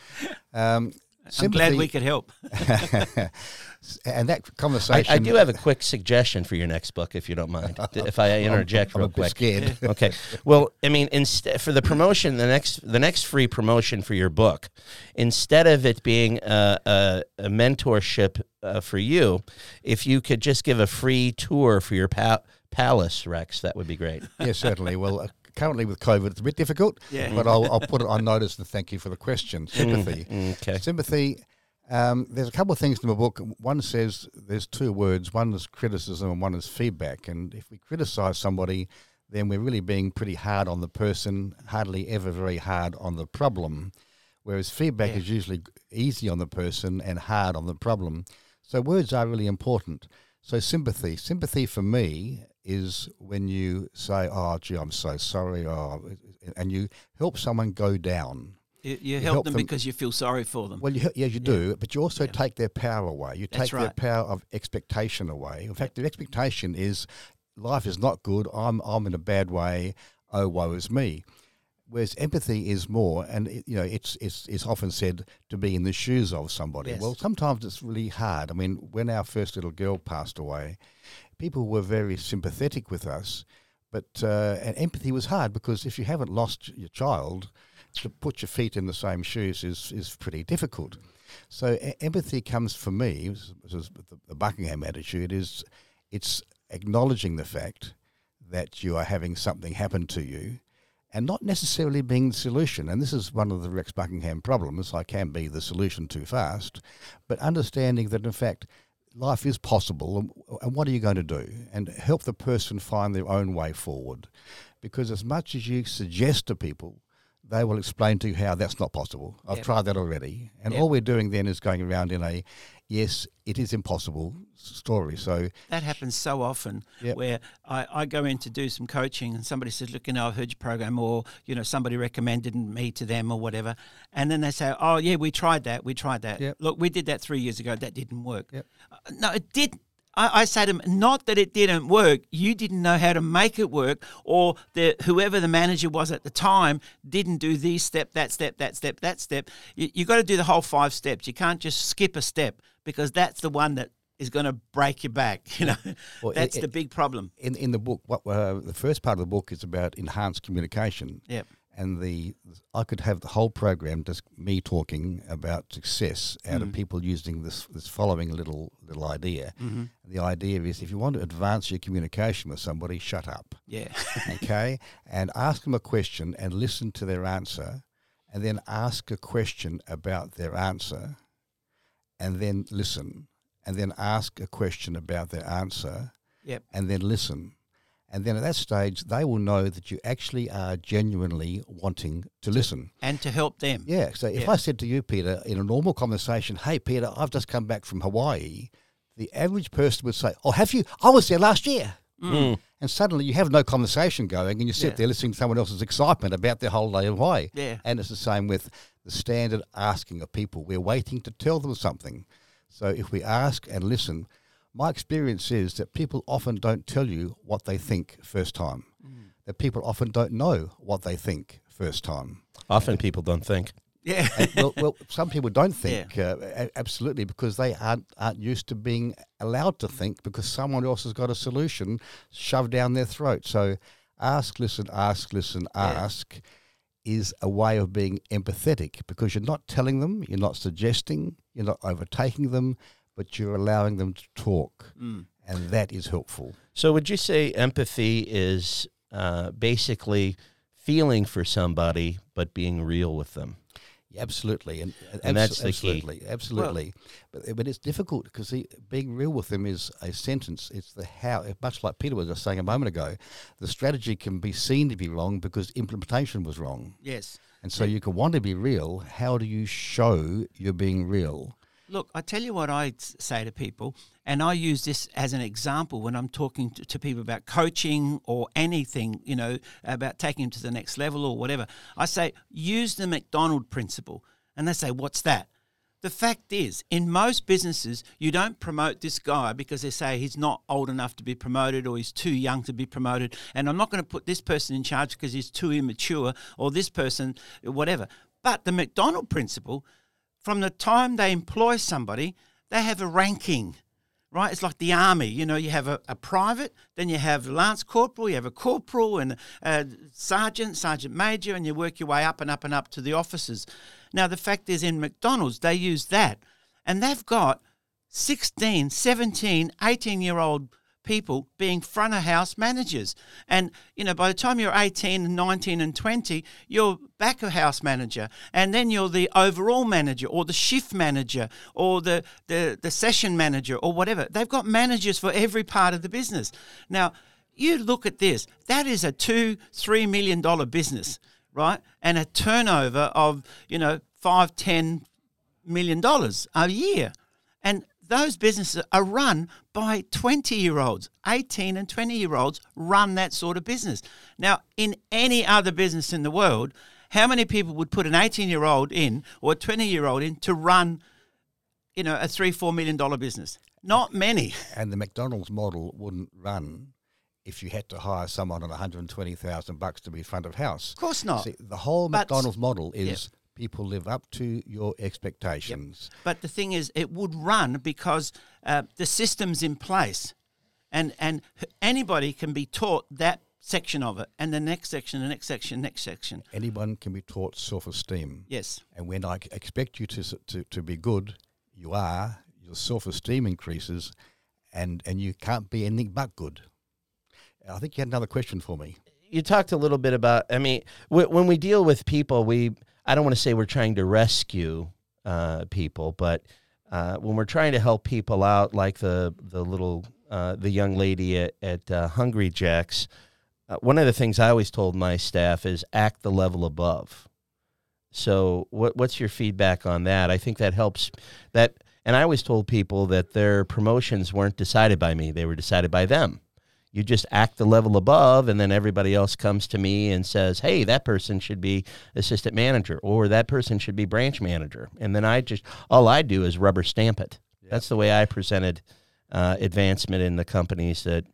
Um, I'm glad we could help. (laughs) (laughs) and that conversation. I, I, do have a quick suggestion for your next book, if you don't mind. (laughs) if I interject I'm, real I'm quick. Scared. okay. Well, I mean, instead for the promotion, the next the next free promotion for your book, instead of it being a, a, a mentorship uh, for you, if you could just give a free tour for your pa- palace, Rex, that would be great. Yeah, certainly. Well. Currently with COVID, it's a bit difficult, yeah. but I'll, I'll put it on (laughs) notice and thank you for the question. Sympathy. Mm, okay. Sympathy um, there's a couple of things in the book. One says there's two words. One is criticism and one is feedback. And if we criticize somebody, then we're really being pretty hard on the person, hardly ever very hard on the problem. Whereas feedback yeah. is usually easy on the person and hard on the problem. So words are really important. So sympathy. Sympathy for me is when you say, "Oh, gee, I'm so sorry," oh, and you help someone go down. You, you, help, help them, them, because you feel sorry for them. Well, you, yeah, you do, yeah. but you also yeah. take their power away. You take right. their power of expectation away. In fact, the expectation is life is not good. I'm I'm in a bad way. Oh, woe is me. Whereas empathy is more, and it, you know, it's it's it's often said to be in the shoes of somebody. Yes. Well, sometimes it's really hard. I mean, when our first little girl passed away, people were very sympathetic with us, but uh, and empathy was hard because if you haven't lost your child, to put your feet in the same shoes is is pretty difficult. So e- empathy comes for me, this is the, Buckingham attitude is, it's acknowledging the fact that you are having something happen to you and not necessarily being the solution. And this is one of the Rex Buckingham problems. I can be the solution too fast, but understanding that in fact life is possible and, and what are you going to do? And help the person find their own way forward. Because as much as you suggest to people, they will explain to you how that's not possible. I've Yep. tried that already. And Yep. all we're doing then is going around in a yes, it is impossible story. So That happens so often Yep. where I, I go in to do some coaching and somebody says, Look, you know, I've heard your program or, you know, somebody recommended me to them or whatever. And then they say, Oh, yeah, we tried that. We tried that. Look, we did that three years ago. That didn't work. Uh, No, it did. I, I say to them, not that it didn't work. You didn't know how to make it work, or the whoever the manager was at the time didn't do these step, that step, that step, that step. You, you got to do the whole five steps. You can't just skip a step because that's the one that is going to break your back. (laughs) You know, Well, that's it- the big problem. in in the book, what uh, the first part of the book is about enhanced communication. Yep. And the I could have the whole program just me talking about success out of people using this this following little little idea. Mm-hmm. The idea is if you want to advance your communication with somebody, shut up. Yeah. (laughs) okay, and ask them a question and listen to their answer, and then ask a question about their answer, and then listen, and then ask a question about their answer, yep. and then listen. And then at that stage, they will know that you actually are genuinely wanting to listen. And to help them. Yeah. So if Yeah. I said to you, Peter, in a normal conversation, hey, Peter, I've just come back from Hawaii, the average person would say, oh, have you? I was there last year. Mm. Mm. And suddenly you have no conversation going and you sit Yeah. there listening to someone else's excitement about their holiday in Hawaii. Yeah. And it's the same with the standard asking of people. We're waiting to tell them something. So if we ask and listen, my experience is that people often don't tell you what they think first time. That people often don't know what they think first time. Often people don't think. Yeah. Well, well, some people don't think uh, absolutely because they aren't aren't used to being allowed to think because someone else has got a solution shoved down their throat. So, ask, listen, ask, listen, ask is a way of being empathetic because you're not telling them, you're not suggesting, you're not overtaking them, but you're allowing them to talk, Mm. and that is helpful. So, would you say empathy is uh, basically feeling for somebody but being real with them? Yeah, absolutely, and, And that's abso- the key. absolutely, absolutely. but but it's difficult because being real with them is a sentence. It's the how. Much like Peter was just saying a moment ago, the strategy can be seen to be wrong because implementation was wrong. yes. And so you can want to be real. How do you show you're being real? Look, I tell you what I say to people, and I use this as an example when I'm talking to, to people about coaching or anything, you know, about taking them to the next level or whatever. I say, use the McDonald principle. And they say, what's that? The fact is, in most businesses, you don't promote this guy because they say he's not old enough to be promoted or he's too young to be promoted. And I'm not going to put this person in charge because he's too immature or this person, whatever. But the McDonald principle, from the time they employ somebody, they have a ranking, right? It's like the army. You know, you have a, a private, then you have lance corporal, you have a corporal and a sergeant, sergeant major, and you work your way up and up and up to the officers. Now, the fact is, in McDonald's, they use that, and they've got 16, 17, 18 year old people being front of house managers. And, you know, by the time you're 18 and 19 and 20, you're back of house manager. And then you're the overall manager or the shift manager or the, the, the session manager or whatever. They've got managers for every part of the business. Now, you look at this, that is a two, three million dollar business, right? And a turnover of, you know, five, ten million dollars a year. And those businesses are run by 20 year olds, 18 and 20 year olds run that sort of business. Now, in any other business in the world, how many people would put an 18 year old in or a 20 year old in to run, you know, a three, four million dollar business? Not many. And the McDonald's model wouldn't run if you had to hire someone on 120,000 bucks to be front of house. Of course not. See, the whole But- McDonald's model is Yep. People live up to your expectations. But the thing is, it would run because uh, the system's in place, and and anybody can be taught that section of it, and the next section, the next section, next section. Anyone can be taught self-esteem. Yes. And when I expect you to, to, to be good, you are, your self-esteem increases, and, and you can't be anything but good. I think you had another question for me. you talked a little bit about i mean w- when we deal with people we i don't want to say we're trying to rescue uh, people but uh, when we're trying to help people out like the the little uh, the young lady at, at uh, hungry jacks uh, one of the things i always told my staff is act the level above. So what what's your feedback on that? I think that helps that and i always told people that their promotions weren't decided by me they were decided by them you just act the level above and then everybody else comes to me and says hey that person should be assistant manager or that person should be branch manager and then i just all i do is rubber stamp it that's the way i presented uh, advancement in the companies that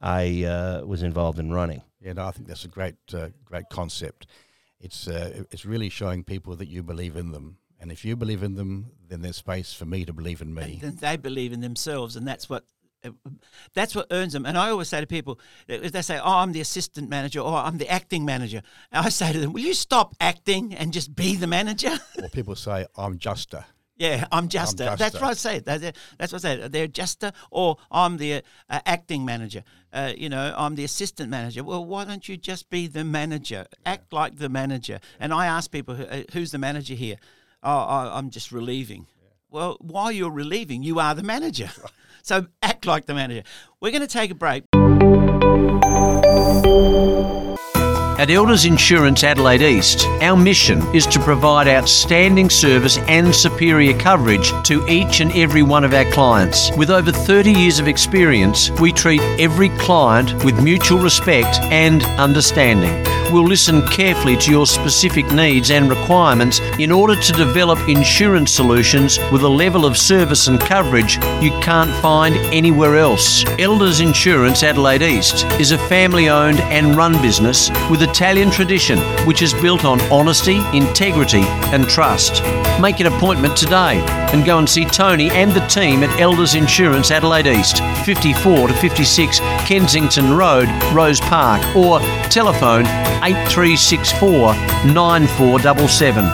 i uh, was involved in running Yeah, no, I think that's a great, uh, great concept. It's, uh, it's really showing people that you believe in them. And if you believe in them, then there's space for me to believe in me. And they believe in themselves, and that's what that's what earns them. And I always say to people, if they say, "Oh, I'm the assistant manager," or "I'm the acting manager," I say to them, "Will you stop acting and just be the manager?" (laughs) or people say, I'm juster. Yeah, I'm just. I'm a, that's what I say. That's what I say. They're just a, or I'm the uh, acting manager. Uh, you know, I'm the assistant manager. Well, why don't you just be the manager? Act like the manager. And I ask people, uh, who's the manager here? Oh, I, I'm just relieving. Well, while you're relieving, you are the manager. So act like the manager. We're going to take a break. At Elders Insurance Adelaide East, our mission is to provide outstanding service and superior coverage to each and every one of our clients. With over 30 years of experience, we treat every client with mutual respect and understanding. We'll listen carefully to your specific needs and requirements in order to develop insurance solutions with a level of service and coverage you can't find anywhere else. Elders Insurance Adelaide East is a family owned and run business with Italian tradition which is built on honesty, integrity, and trust. Make an appointment today and go and see Tony and the team at Elders Insurance Adelaide East, 54 to 56 Kensington Road, Rose Park, or telephone 8364 9477.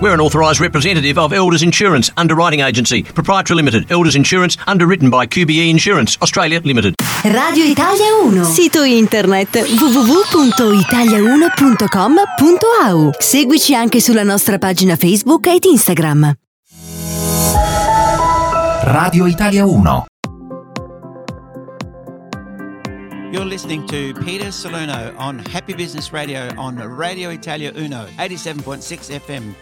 We're an authorised representative of Elders Insurance Underwriting Agency, Proprietary Limited, Elders Insurance, underwritten by QBE Insurance, Australia Limited. Radio Italia 1. Sito internet www.italia1.com.au. Seguici anche sulla nostra pagina Facebook ed Instagram. Radio Italia 1. You're listening to Peter Salerno on Happy Business Radio on Radio Italia Uno, 87.6 FM.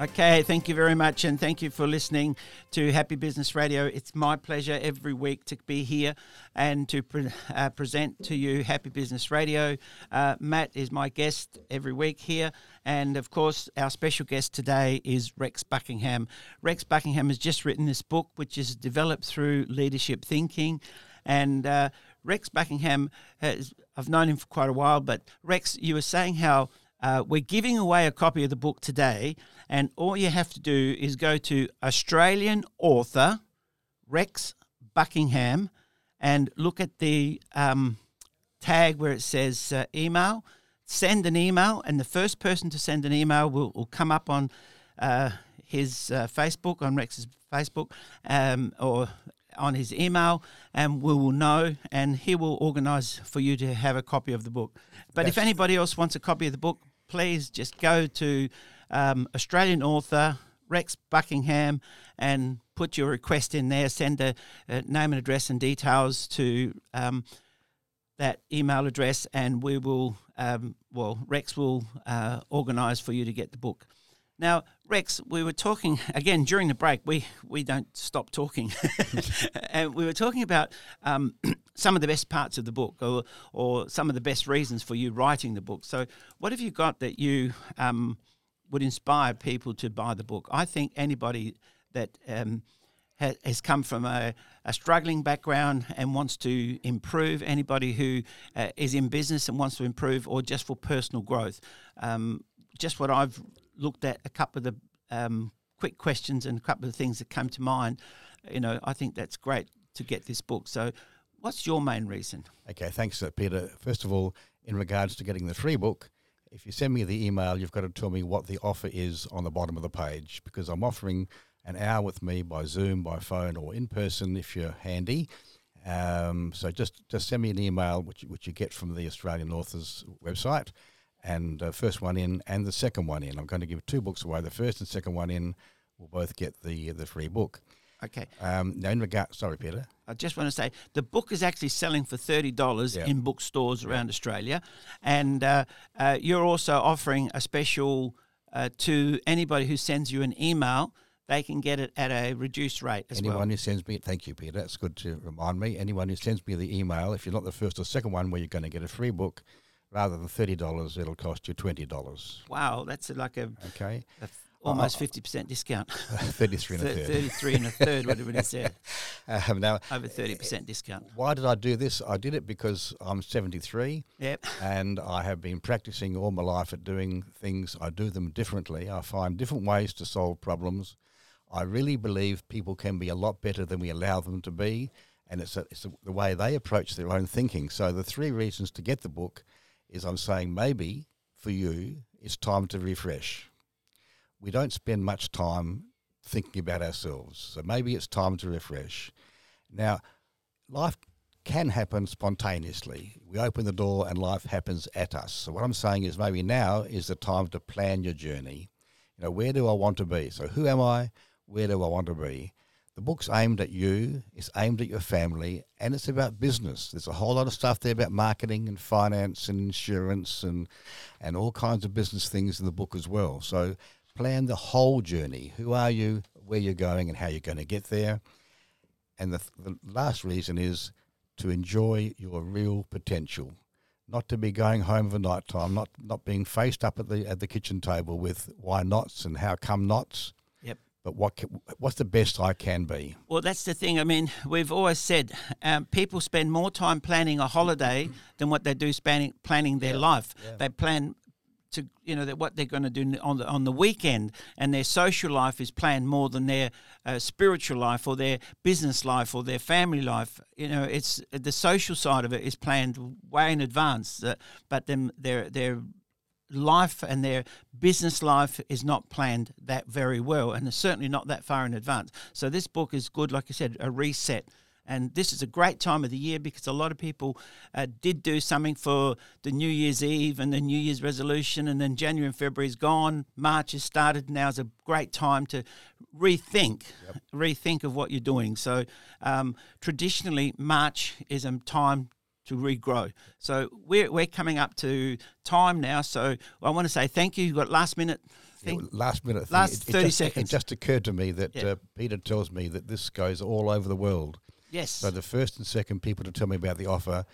Okay, thank you very much, and thank you for listening to Happy Business Radio. It's my pleasure every week to be here and to pre- uh, present to you Happy Business Radio. Uh, Matt is my guest every week here, and of course, our special guest today is Rex Buckingham. Rex Buckingham has just written this book, which is developed through leadership thinking. And uh, Rex Buckingham, has, I've known him for quite a while, but Rex, you were saying how uh, we're giving away a copy of the book today, and all you have to do is go to Australian author Rex Buckingham and look at the um, tag where it says uh, email. Send an email, and the first person to send an email will, will come up on uh, his uh, Facebook, on Rex's Facebook, um, or on his email, and we will know, and he will organise for you to have a copy of the book. But if anybody else wants a copy of the book, please just go to um, Australian author Rex Buckingham and put your request in there. Send a, a name and address and details to um, that email address, and we will, um, well, Rex will uh, organise for you to get the book. Now, Rex, we were talking (laughs) again during the break. We we don't stop talking, (laughs) (laughs) and we were talking about um, (clears throat) some of the best parts of the book, or or some of the best reasons for you writing the book. So, what have you got that you um, would inspire people to buy the book? I think anybody that um, ha- has come from a, a struggling background and wants to improve. Anybody who uh, is in business and wants to improve, or just for personal growth. Um, just what I've looked at, a couple of the um, quick questions and a couple of things that come to mind. You know, I think that's great to get this book. So, what's your main reason? Okay, thanks, uh, Peter. First of all, in regards to getting the free book, if you send me the email, you've got to tell me what the offer is on the bottom of the page because I'm offering an hour with me by Zoom, by phone, or in person if you're handy. Um, so just just send me an email, which which you get from the Australian Authors website, and uh, first one in and the second one in. I'm going to give two books away. The first and second one in will both get the the free book. Okay. Um, now in regard, sorry, Peter. I just want to say the book is actually selling for thirty dollars Yeah. in bookstores around Australia, and uh, uh, you're also offering a special uh, to anybody who sends you an email. They can get it at a reduced rate as Anyone well. who sends me, thank you, Peter. That's good to remind me. Anyone who sends me the email, if you're not the first or second one, where you're going to get a free book, rather than thirty dollars, it'll cost you twenty dollars. Wow, that's like a Okay, a f- almost Uh, fifty percent discount. (laughs) thirty-three and a third. Thirty-three and a third, whatever it is there. Um, now, Over thirty percent discount. why did I do this? I did it because I'm 73. Yep. and I have been practicing all my life at doing things. I do them differently. I find different ways to solve problems. I really believe people can be a lot better than we allow them to be, and it's, a, it's a, the way they approach their own thinking. So the three reasons to get the book is I'm saying maybe for you it's time to refresh. We don't spend much time thinking about ourselves, so maybe it's time to refresh. Now, life can happen spontaneously. We open the door and life happens at us. So what I'm saying is maybe now is the time to plan your journey. You know, where do I want to be? So who am I? Where do I want to be? The book's aimed at you, it's aimed at your family, and it's about business. There's a whole lot of stuff there about marketing and finance and insurance and and all kinds of business things in the book as well. So plan the whole journey. Who are you, where you're going, and how you're going to get there. And the, the last reason is to enjoy your real potential, not to be going home for night time, not not being faced up at the at the kitchen table with why nots and how come nots. But what ca what's the best I can be? Well, that's the thing. I mean, we've always said um, people spend more time planning a holiday than what they do spanning, planning their life. They plan to, you know, that what they're going to do on the on the weekend, and their social life is planned more than their uh, spiritual life or their business life or their family life. You know, it's the social side of it is planned way in advance, uh, but then their their life and their business life is not planned that very well and certainly not that far in advance. So this book is good, like I said, a reset. And this is a great time of the year because a lot of people uh, did do something for the New Year's Eve and the New Year's resolution, and then January and February is gone. March has started. Now is a great time to rethink, rethink of what you're doing. So um, traditionally, March is a time to regrow. So we're, we're coming up to time now. So I want to say thank you. You've got last minute thing. Last minute, thing. Last It- it 30 just, seconds. It just occurred to me that Yeah. uh, Peter tells me that this goes all over the world. Yes. So the first and second people to tell me about the offer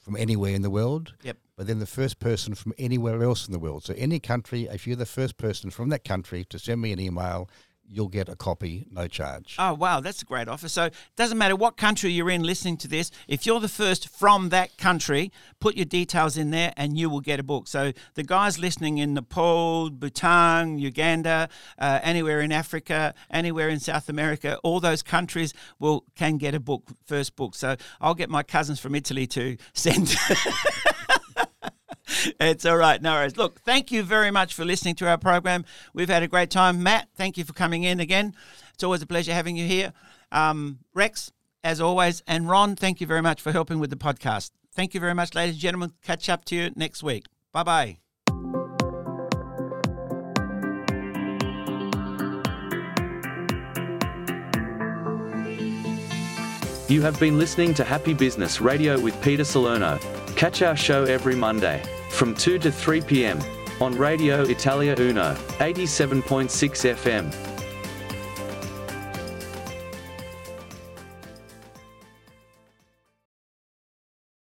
from anywhere in the world. Yep. But then the first person from anywhere else in the world. So any country, if you're the first person from that country to send me an email, you'll get a copy, no charge. Oh, wow, that's a great offer. So it doesn't matter what country you're in listening to this, if you're the first from that country, put your details in there and you will get a book. So the guys listening in Nepal, Bhutan, Uganda, uh, anywhere in Africa, anywhere in South America, all those countries will can get a book, first book. So I'll get my cousins from Italy to (laughs) send. (laughs) It's all right. No worries. Look, thank you very much for listening to our program. We've had a great time. Matt, thank you for coming in again. It's always a pleasure having you here. Um, Rex, as always, and Ron, thank you very much for helping with the podcast. Thank you very much, ladies and gentlemen. Catch up to you next week. Bye bye. You have been listening to Happy Business Radio with Peter Salerno. Catch our show every Monday from 2 to 3 p.m. on Radio Italia Uno, 87.6 FM.